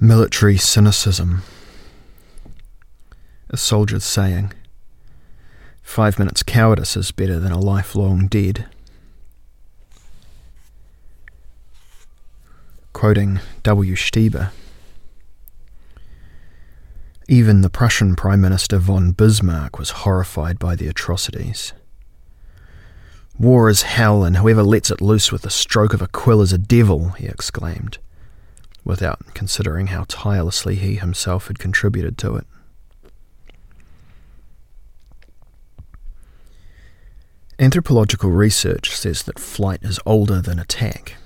Military cynicism. A soldier's saying. Five minutes cowardice is better than a lifelong dead. Quoting W. Stieber. Even the Prussian Prime Minister von Bismarck was horrified by the atrocities. War is hell, and whoever lets it loose with the stroke of a quill is a devil, he exclaimed without considering how tirelessly he himself had contributed to it. Anthropological research says that flight is older than attack.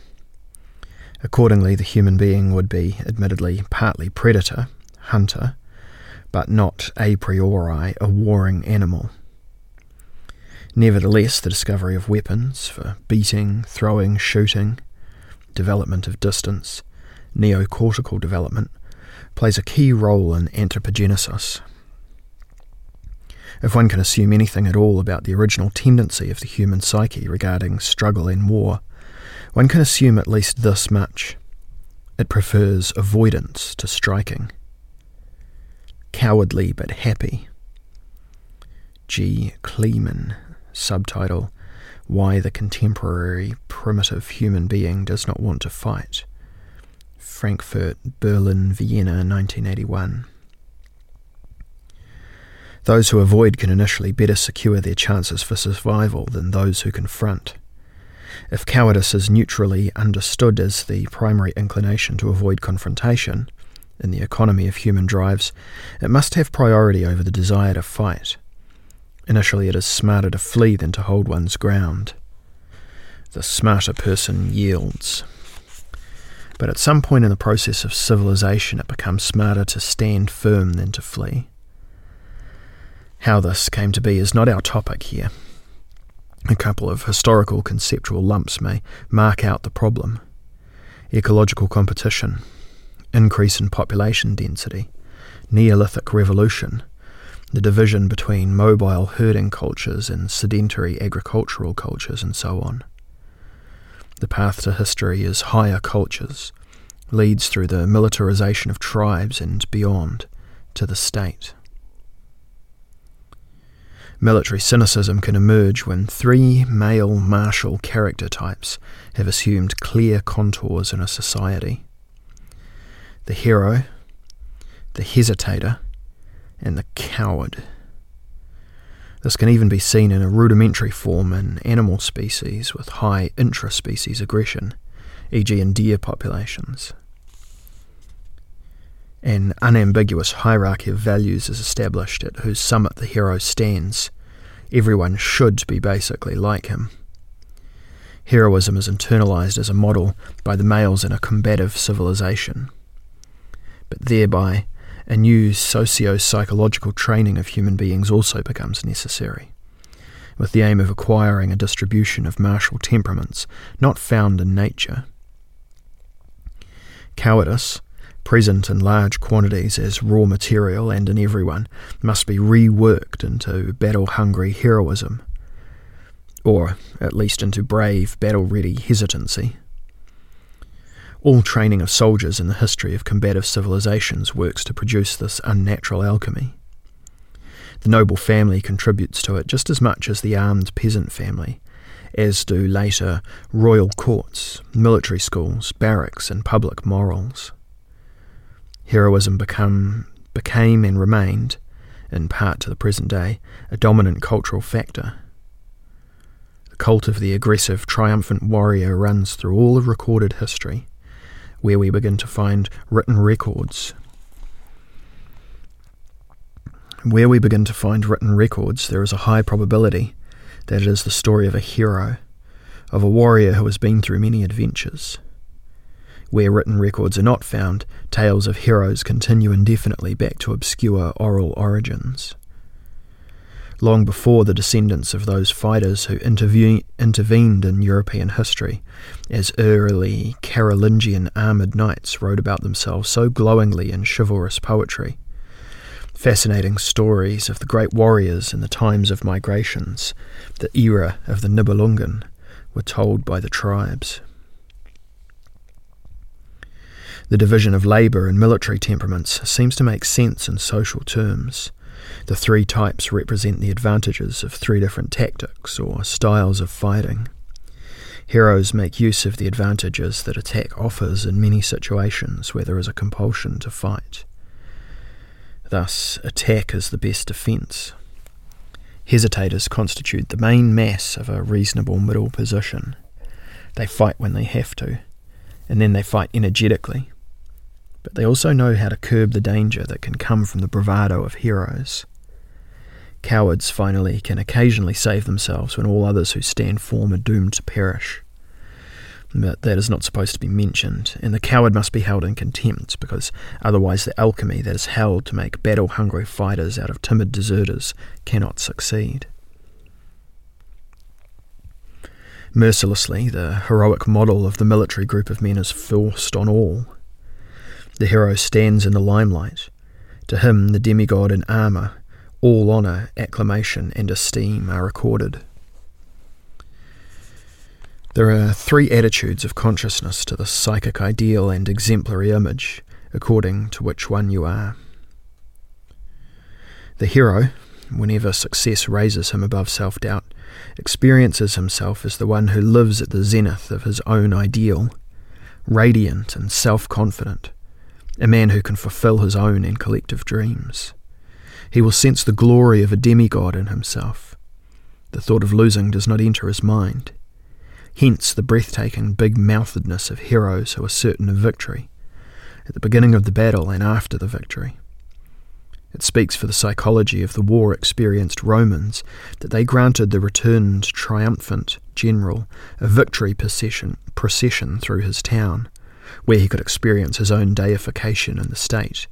Accordingly, the human being would be, admittedly, partly predator, hunter, but not a priori a warring animal. Nevertheless, the discovery of weapons for beating, throwing, shooting, development of distance, neocortical development, plays a key role in anthropogenesis. If one can assume anything at all about the original tendency of the human psyche regarding struggle and war, one can assume at least this much. It prefers avoidance to striking. Cowardly but happy. G. Kleeman, subtitle Why the Contemporary Primitive Human Being Does Not Want to Fight. Frankfurt, Berlin, Vienna, 1981. Those who avoid can initially better secure their chances for survival than those who confront. If cowardice is neutrally understood as the primary inclination to avoid confrontation, in the economy of human drives, it must have priority over the desire to fight. Initially, it is smarter to flee than to hold one's ground. The smarter person yields. But at some point in the process of civilization, it becomes smarter to stand firm than to flee. How this came to be is not our topic here. A couple of historical conceptual lumps may mark out the problem ecological competition, increase in population density, Neolithic revolution, the division between mobile herding cultures and sedentary agricultural cultures, and so on. The path to history is higher cultures, leads through the militarization of tribes and beyond to the state. Military cynicism can emerge when three male martial character types have assumed clear contours in a society the hero, the hesitator, and the coward. This can even be seen in a rudimentary form in animal species with high intraspecies aggression, e.g., in deer populations. An unambiguous hierarchy of values is established at whose summit the hero stands. Everyone should be basically like him. Heroism is internalized as a model by the males in a combative civilization, but thereby a new socio psychological training of human beings also becomes necessary, with the aim of acquiring a distribution of martial temperaments not found in nature. Cowardice, present in large quantities as raw material and in everyone, must be reworked into battle hungry heroism, or at least into brave, battle ready hesitancy. All training of soldiers in the history of combative civilizations works to produce this unnatural alchemy. The noble family contributes to it just as much as the armed peasant family, as do later royal courts, military schools, barracks, and public morals. Heroism become, became and remained, in part to the present day, a dominant cultural factor. The cult of the aggressive, triumphant warrior runs through all of recorded history where we begin to find written records. Where we begin to find written records, there is a high probability that it is the story of a hero, of a warrior who has been through many adventures. Where written records are not found, tales of heroes continue indefinitely back to obscure oral origins long before the descendants of those fighters who intervened in European history, as early Carolingian armoured knights wrote about themselves so glowingly in chivalrous poetry. Fascinating stories of the great warriors in the times of migrations, the era of the Nibelungen, were told by the tribes. The division of labour and military temperaments seems to make sense in social terms. The three types represent the advantages of three different tactics or styles of fighting. Heroes make use of the advantages that attack offers in many situations where there is a compulsion to fight. Thus, attack is the best defence. Hesitators constitute the main mass of a reasonable middle position. They fight when they have to, and then they fight energetically. But they also know how to curb the danger that can come from the bravado of heroes. Cowards, finally, can occasionally save themselves when all others who stand firm are doomed to perish. But that is not supposed to be mentioned, and the coward must be held in contempt, because otherwise the alchemy that is held to make battle hungry fighters out of timid deserters cannot succeed. Mercilessly, the heroic model of the military group of men is forced on all. The hero stands in the limelight. To him, the demigod in armour, all honour, acclamation, and esteem are accorded. There are three attitudes of consciousness to the psychic ideal and exemplary image, according to which one you are. The hero, whenever success raises him above self doubt, experiences himself as the one who lives at the zenith of his own ideal, radiant and self confident, a man who can fulfill his own and collective dreams. He will sense the glory of a demigod in himself. The thought of losing does not enter his mind. Hence the breathtaking big mouthedness of heroes who are certain of victory, at the beginning of the battle and after the victory. It speaks for the psychology of the war experienced Romans that they granted the returned triumphant general a victory procession, procession through his town, where he could experience his own deification in the state,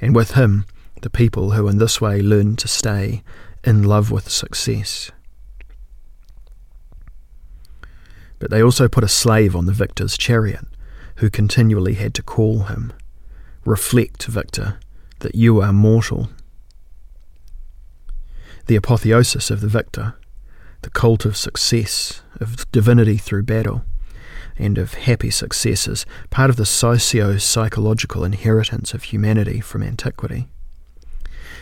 and with him the people who in this way learned to stay in love with success. But they also put a slave on the victor's chariot, who continually had to call him, Reflect, Victor, that you are mortal. The apotheosis of the victor, the cult of success, of divinity through battle, and of happy successes, part of the socio psychological inheritance of humanity from antiquity.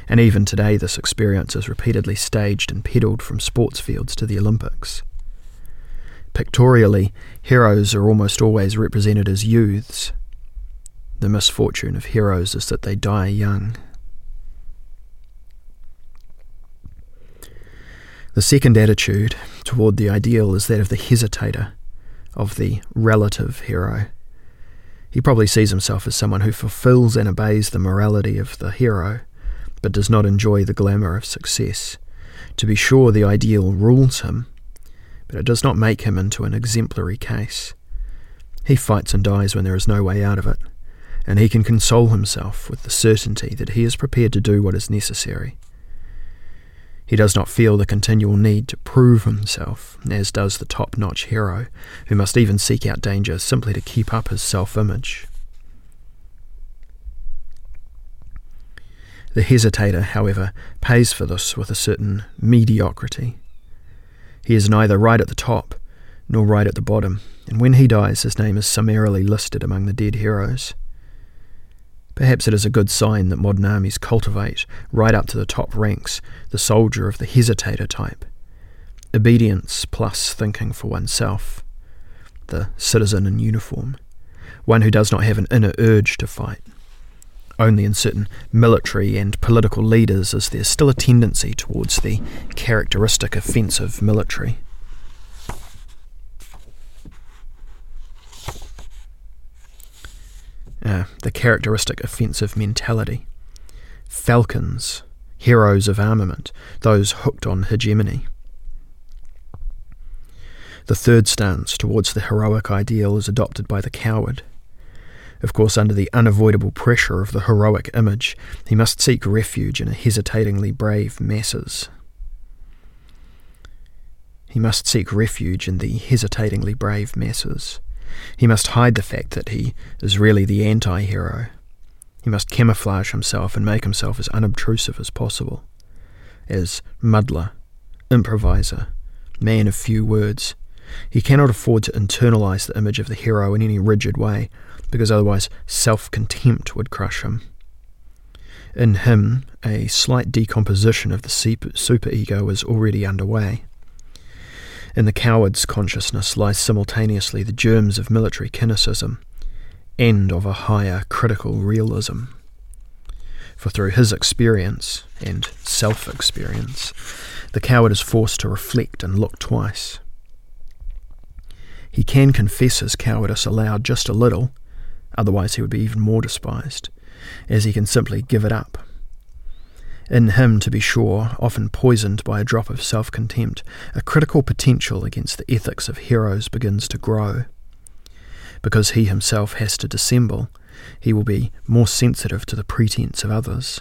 And even today, this experience is repeatedly staged and peddled from sports fields to the Olympics. Pictorially, heroes are almost always represented as youths. The misfortune of heroes is that they die young. The second attitude toward the ideal is that of the hesitator, of the relative hero. He probably sees himself as someone who fulfills and obeys the morality of the hero, but does not enjoy the glamour of success. To be sure, the ideal rules him, but it does not make him into an exemplary case. He fights and dies when there is no way out of it, and he can console himself with the certainty that he is prepared to do what is necessary. He does not feel the continual need to prove himself, as does the top notch hero, who must even seek out danger simply to keep up his self image. The hesitator, however, pays for this with a certain mediocrity. He is neither right at the top nor right at the bottom, and when he dies, his name is summarily listed among the dead heroes. Perhaps it is a good sign that modern armies cultivate, right up to the top ranks, the soldier of the hesitator type. Obedience plus thinking for oneself. The citizen in uniform. One who does not have an inner urge to fight. Only in certain military and political leaders is there still a tendency towards the characteristic offensive military. Uh, the characteristic offensive mentality. Falcons, heroes of armament, those hooked on hegemony. The third stance towards the heroic ideal is adopted by the coward. Of course, under the unavoidable pressure of the heroic image, he must seek refuge in a hesitatingly brave masses. He must seek refuge in the hesitatingly brave masses. He must hide the fact that he is really the anti hero. He must camouflage himself and make himself as unobtrusive as possible. As muddler, improviser, man of few words, he cannot afford to internalize the image of the hero in any rigid way, because otherwise self contempt would crush him. In him, a slight decomposition of the superego is already underway. In the coward's consciousness lies simultaneously the germs of military cynicism and of a higher critical realism. For through his experience and self experience, the coward is forced to reflect and look twice. He can confess his cowardice aloud just a little, otherwise, he would be even more despised, as he can simply give it up in him, to be sure, often poisoned by a drop of self contempt, a critical potential against the ethics of heroes begins to grow. Because he himself has to dissemble, he will be more sensitive to the pretense of others.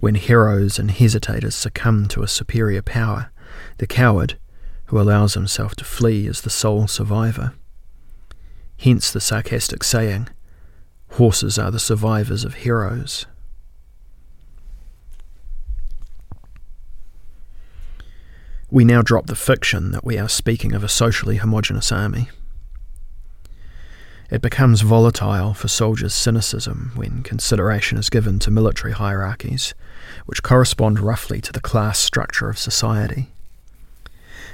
When heroes and hesitators succumb to a superior power, the coward, who allows himself to flee, is the sole survivor. Hence the sarcastic saying, Horses are the survivors of heroes. We now drop the fiction that we are speaking of a socially homogenous army. It becomes volatile for soldiers' cynicism when consideration is given to military hierarchies, which correspond roughly to the class structure of society.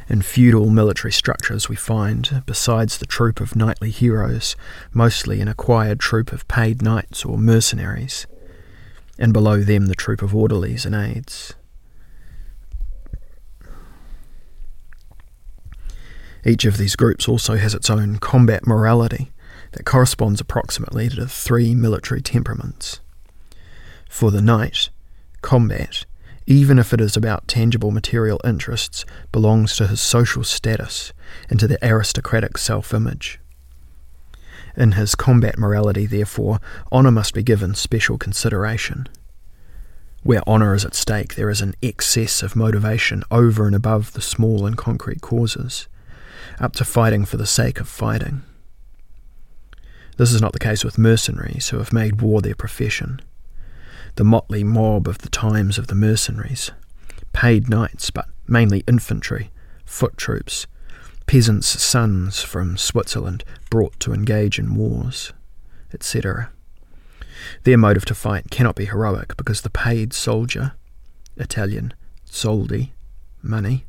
In feudal military structures, we find, besides the troop of knightly heroes, mostly an acquired troop of paid knights or mercenaries, and below them the troop of orderlies and aides. Each of these groups also has its own combat morality that corresponds approximately to the three military temperaments. For the knight, combat, even if it is about tangible material interests, belongs to his social status and to the aristocratic self image. In his combat morality, therefore, honour must be given special consideration. Where honour is at stake, there is an excess of motivation over and above the small and concrete causes up to fighting for the sake of fighting. This is not the case with mercenaries who have made war their profession. The motley mob of the times of the mercenaries, paid knights, but mainly infantry, foot troops, peasants' sons from Switzerland brought to engage in wars, etc. Their motive to fight cannot be heroic because the paid soldier, Italian, soldi, money,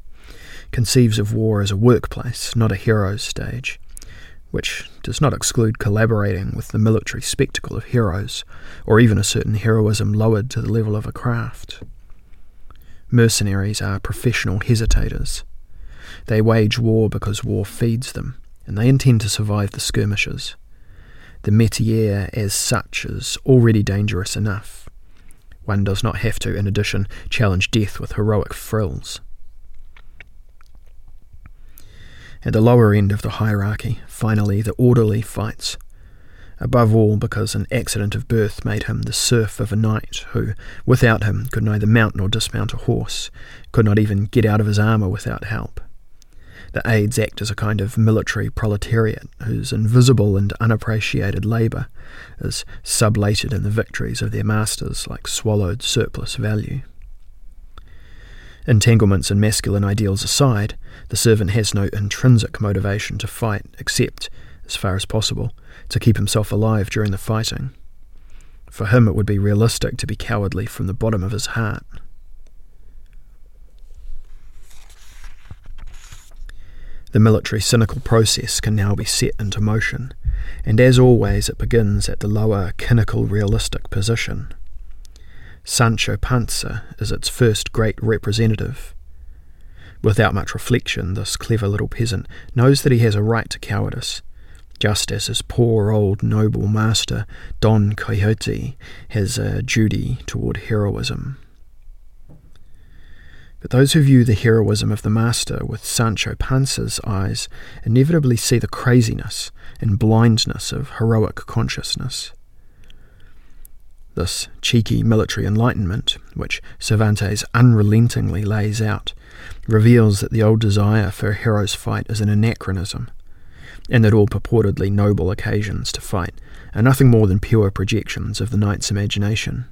conceives of war as a workplace, not a hero's stage, which does not exclude collaborating with the military spectacle of heroes, or even a certain heroism lowered to the level of a craft. Mercenaries are professional hesitators. They wage war because war feeds them, and they intend to survive the skirmishes. The métier as such is already dangerous enough. One does not have to, in addition, challenge death with heroic frills. At the lower end of the hierarchy, finally, the orderly fights. Above all, because an accident of birth made him the serf of a knight who, without him, could neither mount nor dismount a horse, could not even get out of his armour without help. The aides act as a kind of military proletariat whose invisible and unappreciated labour is sublated in the victories of their masters like swallowed surplus value. Entanglements and masculine ideals aside, the servant has no intrinsic motivation to fight except, as far as possible, to keep himself alive during the fighting. For him, it would be realistic to be cowardly from the bottom of his heart. The military cynical process can now be set into motion, and as always, it begins at the lower cynical realistic position Sancho Panza is its first great representative. Without much reflection, this clever little peasant knows that he has a right to cowardice, just as his poor old noble master, Don Quixote, has a duty toward heroism. But those who view the heroism of the master with Sancho Panza's eyes inevitably see the craziness and blindness of heroic consciousness. This cheeky military enlightenment, which Cervantes unrelentingly lays out, reveals that the old desire for a hero's fight is an anachronism, and that all purportedly noble occasions to fight are nothing more than pure projections of the knight's imagination.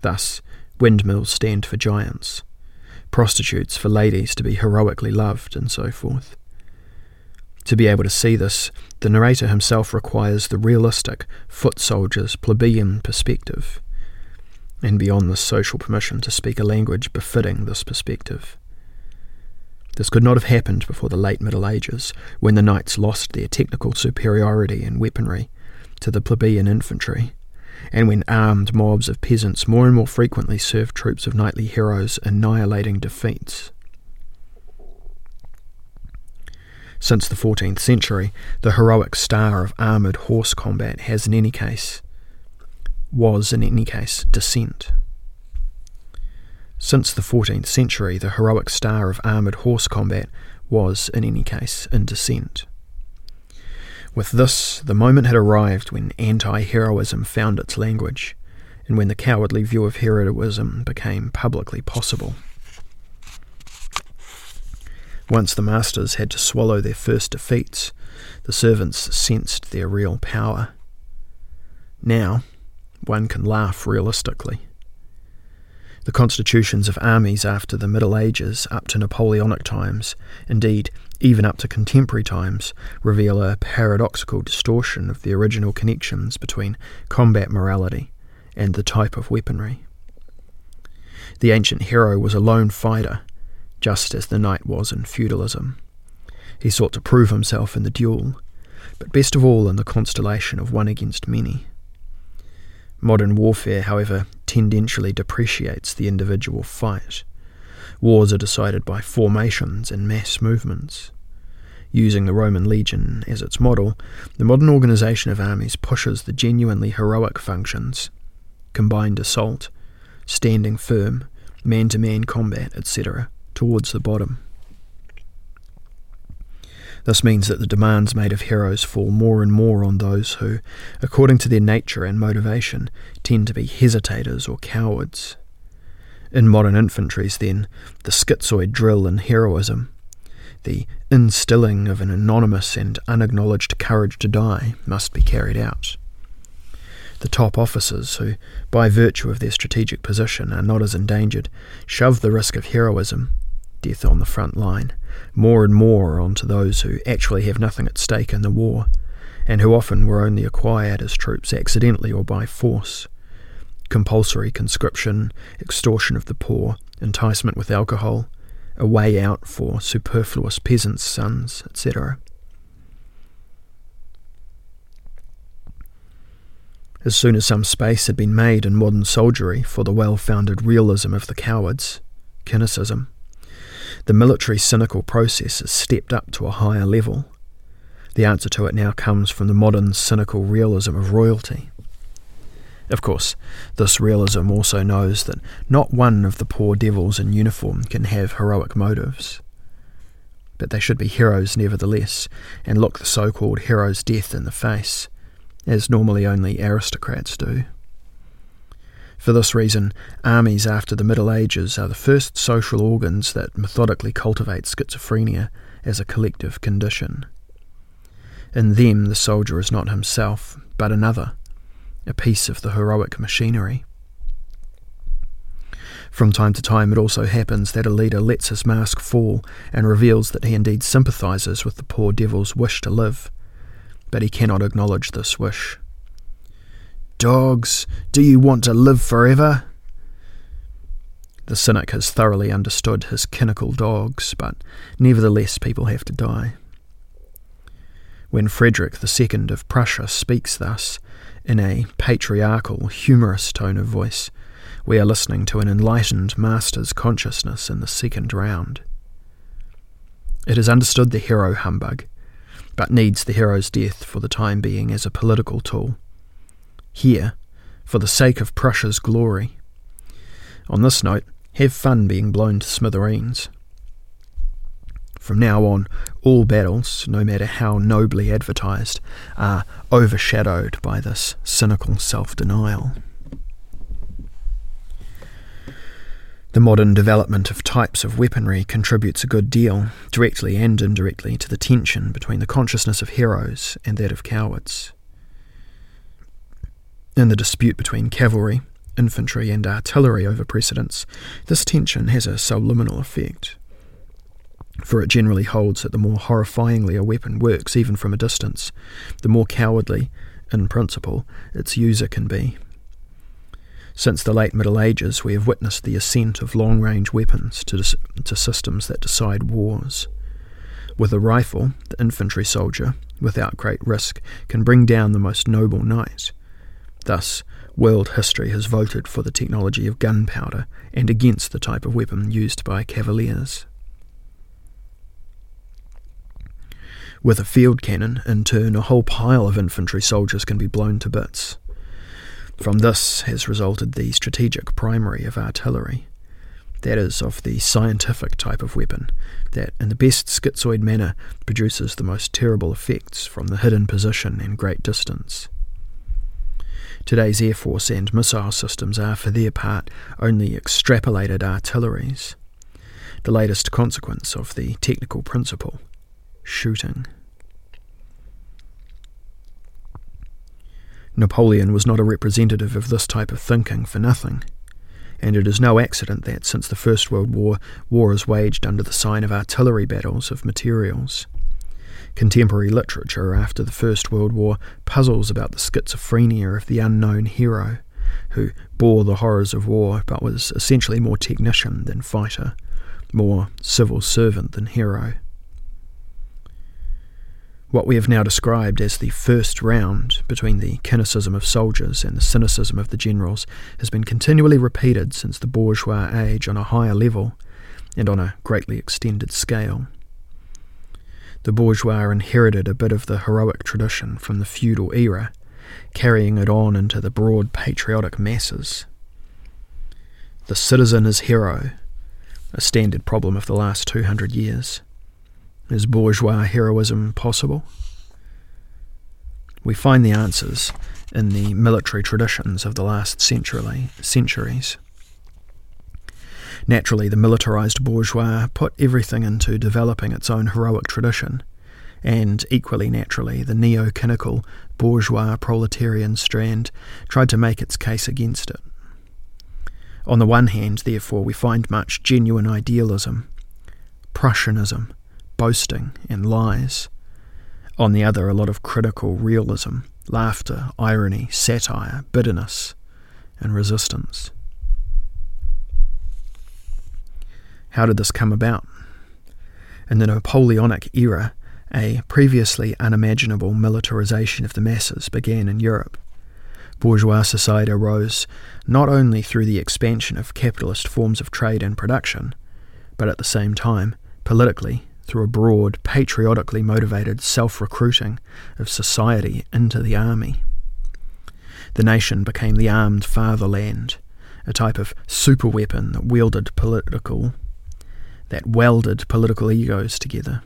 Thus, windmills stand for giants, prostitutes for ladies to be heroically loved, and so forth. To be able to see this, the narrator himself requires the realistic, foot soldier's plebeian perspective, and beyond this social permission to speak a language befitting this perspective. This could not have happened before the late Middle Ages, when the knights lost their technical superiority in weaponry to the plebeian infantry, and when armed mobs of peasants more and more frequently served troops of knightly heroes annihilating defeats. Since the 14th century, the heroic star of armoured horse combat has, in any case, was in any case descent. Since the 14th century, the heroic star of armoured horse combat was, in any case, in descent. With this, the moment had arrived when anti heroism found its language, and when the cowardly view of heroism became publicly possible. Once the masters had to swallow their first defeats, the servants sensed their real power. Now, one can laugh realistically. The constitutions of armies after the Middle Ages up to Napoleonic times, indeed, even up to contemporary times, reveal a paradoxical distortion of the original connections between combat morality and the type of weaponry. The ancient hero was a lone fighter, just as the knight was in feudalism. He sought to prove himself in the duel, but best of all in the constellation of one against many. Modern warfare, however, tendentially depreciates the individual fight. Wars are decided by formations and mass movements. Using the Roman legion as its model, the modern organisation of armies pushes the genuinely heroic functions combined assault, standing firm, man to man combat, etc., towards the bottom. This means that the demands made of heroes fall more and more on those who, according to their nature and motivation, tend to be hesitators or cowards. In modern infantries, then, the schizoid drill in heroism, the instilling of an anonymous and unacknowledged courage to die, must be carried out. The top officers, who, by virtue of their strategic position, are not as endangered, shove the risk of heroism death on the front line, more and more onto those who actually have nothing at stake in the war, and who often were only acquired as troops accidentally or by force. Compulsory conscription, extortion of the poor, enticement with alcohol, a way out for superfluous peasants' sons, etc. As soon as some space had been made in modern soldiery for the well founded realism of the cowards, cynicism, the military cynical process has stepped up to a higher level. The answer to it now comes from the modern cynical realism of royalty. Of course, this realism also knows that not one of the poor devils in uniform can have heroic motives. But they should be heroes nevertheless, and look the so called hero's death in the face, as normally only aristocrats do. For this reason, armies after the Middle Ages are the first social organs that methodically cultivate schizophrenia as a collective condition. In them, the soldier is not himself, but another, a piece of the heroic machinery. From time to time, it also happens that a leader lets his mask fall and reveals that he indeed sympathizes with the poor devil's wish to live, but he cannot acknowledge this wish. Dogs, do you want to live forever? The cynic has thoroughly understood his cynical dogs, but nevertheless people have to die. When Frederick II of Prussia speaks thus, in a patriarchal, humorous tone of voice, we are listening to an enlightened master's consciousness in the second round. It is understood the hero humbug, but needs the hero's death for the time being as a political tool here, for the sake of Prussia's glory. On this note, have fun being blown to smithereens. From now on, all battles, no matter how nobly advertised, are overshadowed by this cynical self denial. The modern development of types of weaponry contributes a good deal, directly and indirectly, to the tension between the consciousness of heroes and that of cowards. In the dispute between cavalry, infantry, and artillery over precedence, this tension has a subliminal effect. For it generally holds that the more horrifyingly a weapon works, even from a distance, the more cowardly, in principle, its user can be. Since the late Middle Ages, we have witnessed the ascent of long range weapons to, to systems that decide wars. With a rifle, the infantry soldier, without great risk, can bring down the most noble knight. Thus, world history has voted for the technology of gunpowder and against the type of weapon used by cavaliers. With a field cannon, in turn, a whole pile of infantry soldiers can be blown to bits. From this has resulted the strategic primary of artillery, that is, of the scientific type of weapon that, in the best schizoid manner, produces the most terrible effects from the hidden position and great distance. Today's Air Force and missile systems are, for their part, only extrapolated artilleries, the latest consequence of the technical principle shooting. Napoleon was not a representative of this type of thinking for nothing, and it is no accident that, since the First World War, war is waged under the sign of artillery battles of materials. Contemporary literature after the First World War puzzles about the schizophrenia of the unknown hero, who bore the horrors of war but was essentially more technician than fighter, more civil servant than hero. What we have now described as the first round between the cynicism of soldiers and the cynicism of the generals has been continually repeated since the bourgeois age on a higher level and on a greatly extended scale. The bourgeois inherited a bit of the heroic tradition from the feudal era, carrying it on into the broad patriotic masses. The citizen is hero, a standard problem of the last 200 years. Is bourgeois heroism possible? We find the answers in the military traditions of the last century, centuries. Naturally, the militarized bourgeois put everything into developing its own heroic tradition, and equally naturally, the neo cynical bourgeois proletarian strand tried to make its case against it. On the one hand, therefore, we find much genuine idealism, Prussianism, boasting, and lies. On the other, a lot of critical realism, laughter, irony, satire, bitterness, and resistance. How did this come about? In the Napoleonic era, a previously unimaginable militarization of the masses began in Europe. Bourgeois society arose not only through the expansion of capitalist forms of trade and production, but at the same time, politically through a broad, patriotically motivated self recruiting of society into the army. The nation became the armed fatherland, a type of superweapon that wielded political, that welded political egos together.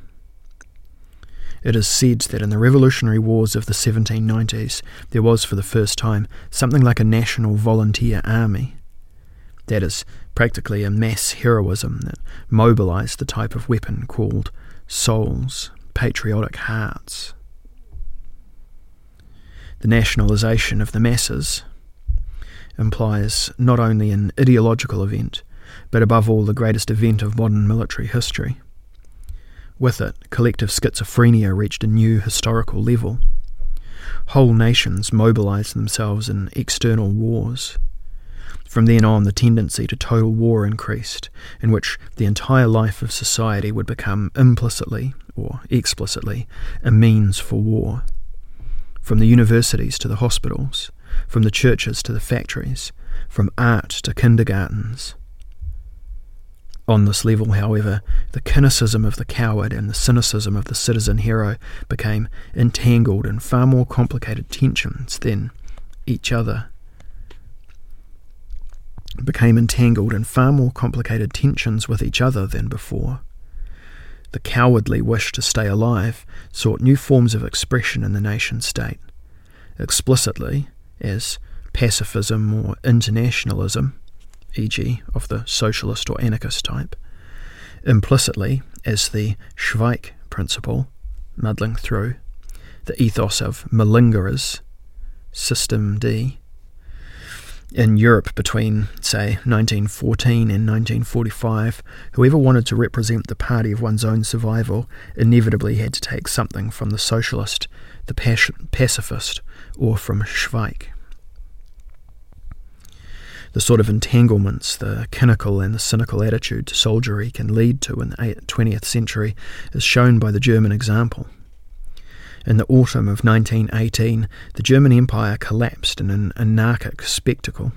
It is said that in the revolutionary wars of the 1790s there was for the first time something like a national volunteer army. That is, practically a mass heroism that mobilized the type of weapon called souls, patriotic hearts. The nationalization of the masses implies not only an ideological event, but above all the greatest event of modern military history. With it, collective schizophrenia reached a new historical level. Whole nations mobilized themselves in external wars from then on, the tendency to total war increased, in which the entire life of society would become implicitly or explicitly a means for war. From the universities to the hospitals, from the churches to the factories, from art to kindergartens. On this level, however, the cynicism of the coward and the cynicism of the citizen hero became entangled in far more complicated tensions than each other became entangled in far more complicated tensions with each other than before. The cowardly wish to stay alive sought new forms of expression in the nation state, explicitly as pacifism or internationalism, e.g., of the socialist or anarchist type, implicitly as the Schweik principle, muddling through, the ethos of malingerers, System D, In Europe between, say, 1914 and 1945, whoever wanted to represent the party of one's own survival inevitably had to take something from the socialist, the pacifist, or from Schweik. The sort of entanglements the cynical and the cynical attitude to soldiery can lead to in the 20th century is shown by the German example. In the autumn of 1918, the German Empire collapsed in an anarchic spectacle.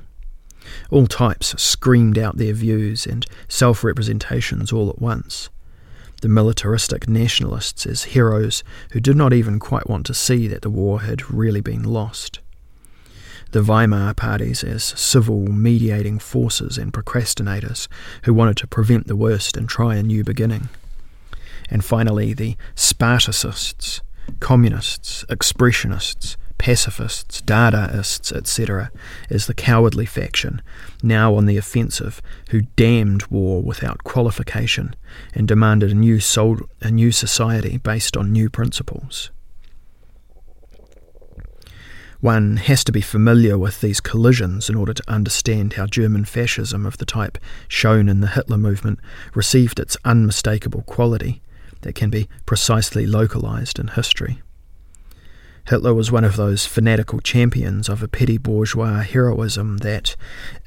All types screamed out their views and self representations all at once. The militaristic nationalists as heroes who did not even quite want to see that the war had really been lost. The Weimar parties as civil mediating forces and procrastinators who wanted to prevent the worst and try a new beginning. And finally, the Spartacists communists, expressionists, pacifists, Dadaists, etc., as the cowardly faction, now on the offensive, who damned war without qualification and demanded a new, sol- a new society based on new principles. One has to be familiar with these collisions in order to understand how German fascism of the type shown in the Hitler movement received its unmistakable quality that can be precisely localized in history. Hitler was one of those fanatical champions of a petty bourgeois heroism that,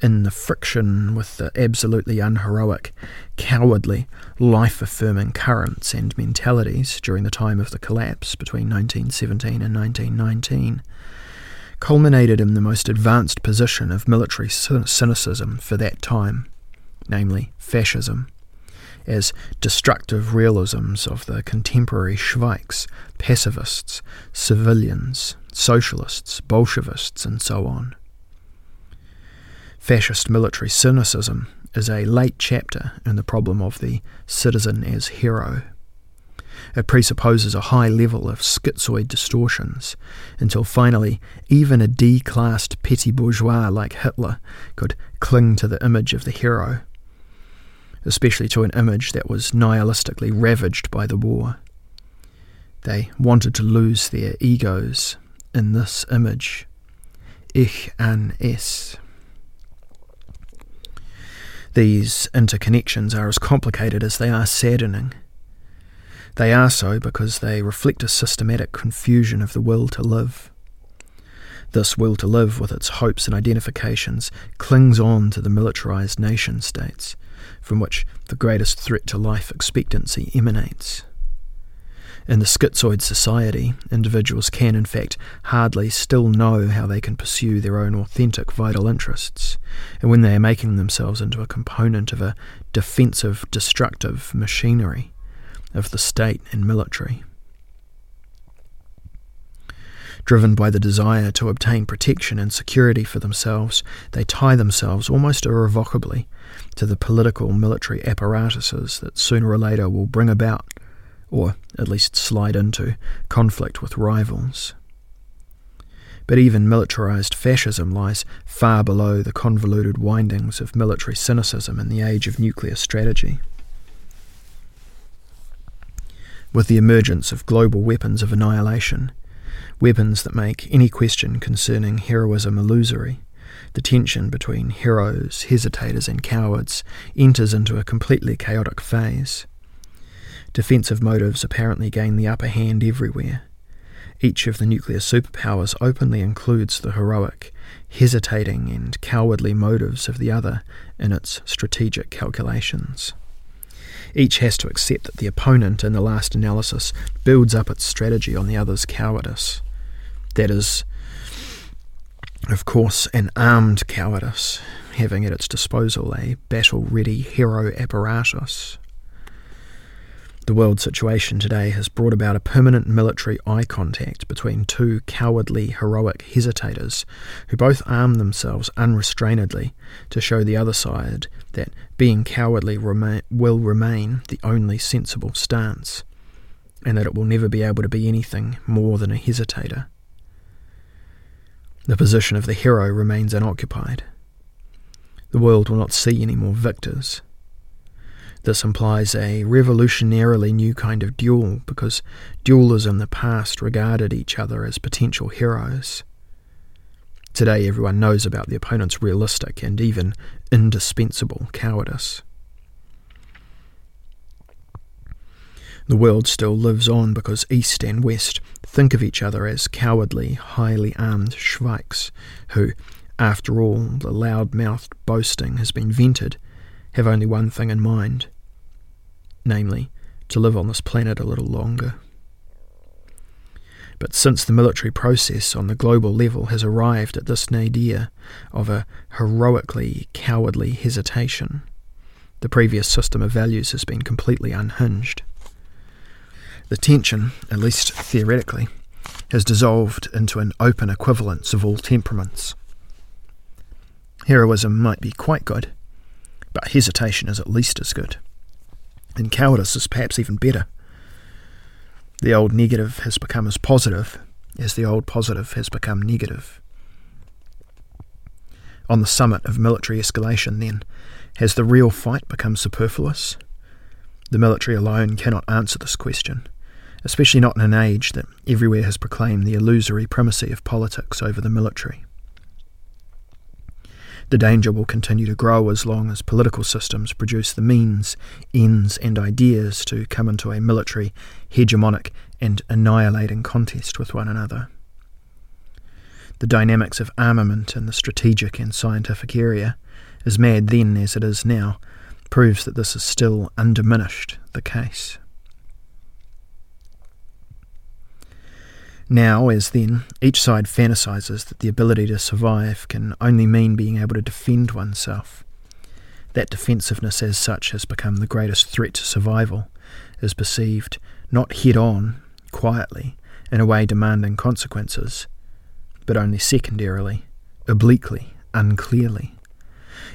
in the friction with the absolutely unheroic, cowardly, life affirming currents and mentalities during the time of the collapse between 1917 and 1919, culminated in the most advanced position of military cynicism for that time, namely fascism as destructive realisms of the contemporary Schweiks, pacifists, civilians, socialists, Bolshevists, and so on. Fascist military cynicism is a late chapter in the problem of the citizen as hero. It presupposes a high level of schizoid distortions, until finally even a D classed petty bourgeois like Hitler could cling to the image of the hero especially to an image that was nihilistically ravaged by the war. They wanted to lose their egos in this image. Ich an es. These interconnections are as complicated as they are saddening. They are so because they reflect a systematic confusion of the will to live. This will to live, with its hopes and identifications, clings on to the militarized nation states, from which the greatest threat to life expectancy emanates. In the schizoid society, individuals can, in fact, hardly still know how they can pursue their own authentic vital interests, and when they are making themselves into a component of a defensive, destructive machinery of the state and military. Driven by the desire to obtain protection and security for themselves, they tie themselves almost irrevocably to the political military apparatuses that sooner or later will bring about, or at least slide into, conflict with rivals. But even militarized fascism lies far below the convoluted windings of military cynicism in the age of nuclear strategy. With the emergence of global weapons of annihilation, weapons that make any question concerning heroism illusory. The tension between heroes, hesitators, and cowards enters into a completely chaotic phase. Defensive motives apparently gain the upper hand everywhere. Each of the nuclear superpowers openly includes the heroic, hesitating, and cowardly motives of the other in its strategic calculations. Each has to accept that the opponent, in the last analysis, builds up its strategy on the other's cowardice. That is, of course, an armed cowardice, having at its disposal a battle ready hero apparatus. The world situation today has brought about a permanent military eye contact between two cowardly, heroic hesitators who both arm themselves unrestrainedly to show the other side that being cowardly remain, will remain the only sensible stance, and that it will never be able to be anything more than a hesitator. The position of the hero remains unoccupied. The world will not see any more victors this implies a revolutionarily new kind of duel because duelists in the past regarded each other as potential heroes. Today, everyone knows about the opponent's realistic and even indispensable cowardice. The world still lives on because East and West think of each other as cowardly, highly armed schweiks who, after all the loud mouthed boasting has been vented, have only one thing in mind namely, to live on this planet a little longer. But since the military process on the global level has arrived at this nadir of a heroically cowardly hesitation, the previous system of values has been completely unhinged. The tension, at least theoretically, has dissolved into an open equivalence of all temperaments. Heroism might be quite good, but hesitation is at least as good. And cowardice is perhaps even better. The old negative has become as positive as the old positive has become negative. On the summit of military escalation, then, has the real fight become superfluous? The military alone cannot answer this question, especially not in an age that everywhere has proclaimed the illusory primacy of politics over the military. The danger will continue to grow as long as political systems produce the means, ends, and ideas to come into a military, hegemonic, and annihilating contest with one another. The dynamics of armament in the strategic and scientific area, as mad then as it is now, proves that this is still undiminished the case. Now, as then, each side fantasizes that the ability to survive can only mean being able to defend oneself. That defensiveness, as such, has become the greatest threat to survival, is perceived not head on, quietly, in a way demanding consequences, but only secondarily, obliquely, unclearly.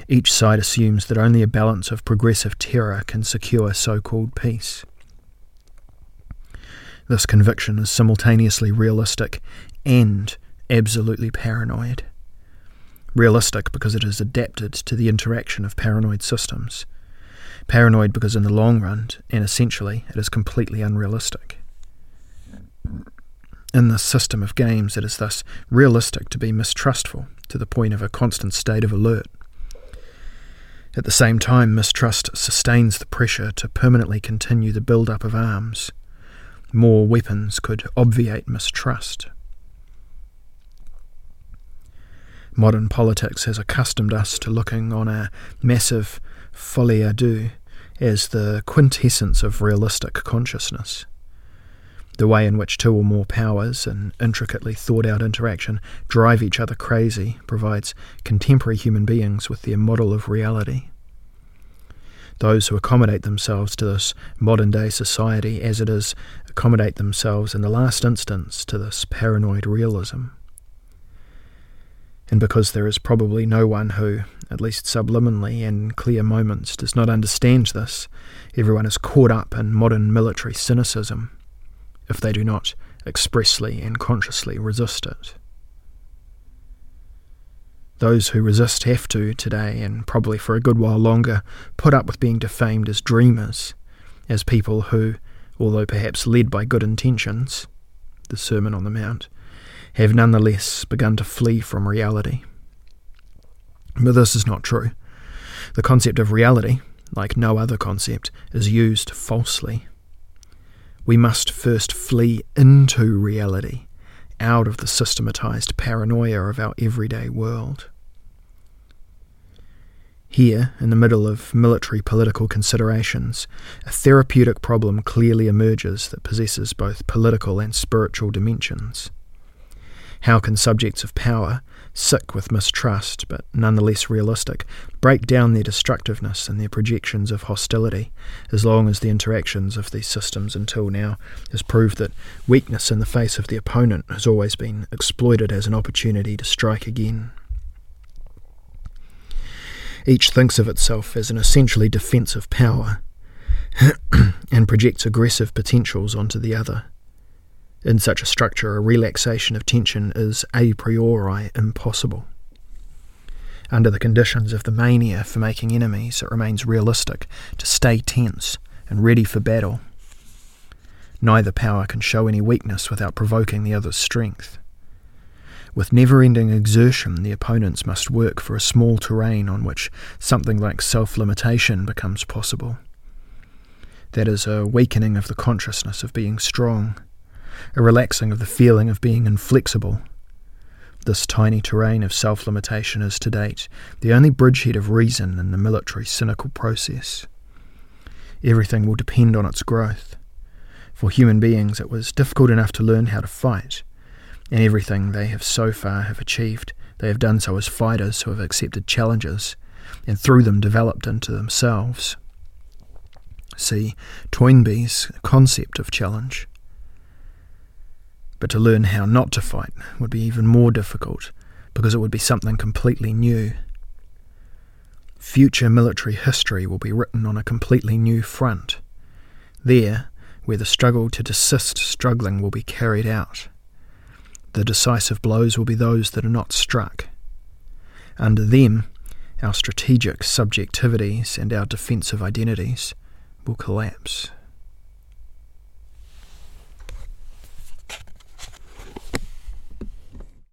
Each side assumes that only a balance of progressive terror can secure so called peace. This conviction is simultaneously realistic and absolutely paranoid. Realistic because it is adapted to the interaction of paranoid systems. Paranoid because, in the long run, and essentially, it is completely unrealistic. In this system of games, it is thus realistic to be mistrustful to the point of a constant state of alert. At the same time, mistrust sustains the pressure to permanently continue the build up of arms more weapons could obviate mistrust. Modern politics has accustomed us to looking on a massive folie à deux as the quintessence of realistic consciousness. The way in which two or more powers, in intricately thought out interaction, drive each other crazy provides contemporary human beings with their model of reality those who accommodate themselves to this modern day society as it is accommodate themselves in the last instance to this paranoid realism. And because there is probably no one who, at least subliminally in clear moments, does not understand this, everyone is caught up in modern military cynicism, if they do not expressly and consciously resist it. Those who resist have to today, and probably for a good while longer, put up with being defamed as dreamers, as people who, although perhaps led by good intentions, the Sermon on the Mount, have nonetheless begun to flee from reality. But this is not true. The concept of reality, like no other concept, is used falsely. We must first flee into reality out of the systematized paranoia of our everyday world. Here, in the middle of military political considerations, a therapeutic problem clearly emerges that possesses both political and spiritual dimensions. How can subjects of power, sick with mistrust but nonetheless realistic, break down their destructiveness and their projections of hostility, as long as the interactions of these systems until now has proved that weakness in the face of the opponent has always been exploited as an opportunity to strike again? Each thinks of itself as an essentially defensive power and projects aggressive potentials onto the other. In such a structure, a relaxation of tension is a priori impossible. Under the conditions of the mania for making enemies, it remains realistic to stay tense and ready for battle. Neither power can show any weakness without provoking the other's strength. With never ending exertion, the opponents must work for a small terrain on which something like self limitation becomes possible. That is a weakening of the consciousness of being strong, a relaxing of the feeling of being inflexible. This tiny terrain of self limitation is to date the only bridgehead of reason in the military cynical process. Everything will depend on its growth. For human beings, it was difficult enough to learn how to fight, and everything they have so far have achieved, they have done so as fighters who have accepted challenges and through them developed into themselves. See Toynbee's concept of challenge. But to learn how not to fight would be even more difficult because it would be something completely new. Future military history will be written on a completely new front. There, where the struggle to desist struggling will be carried out. The decisive blows will be those that are not struck. Under them, our strategic subjectivities and our defensive identities will collapse.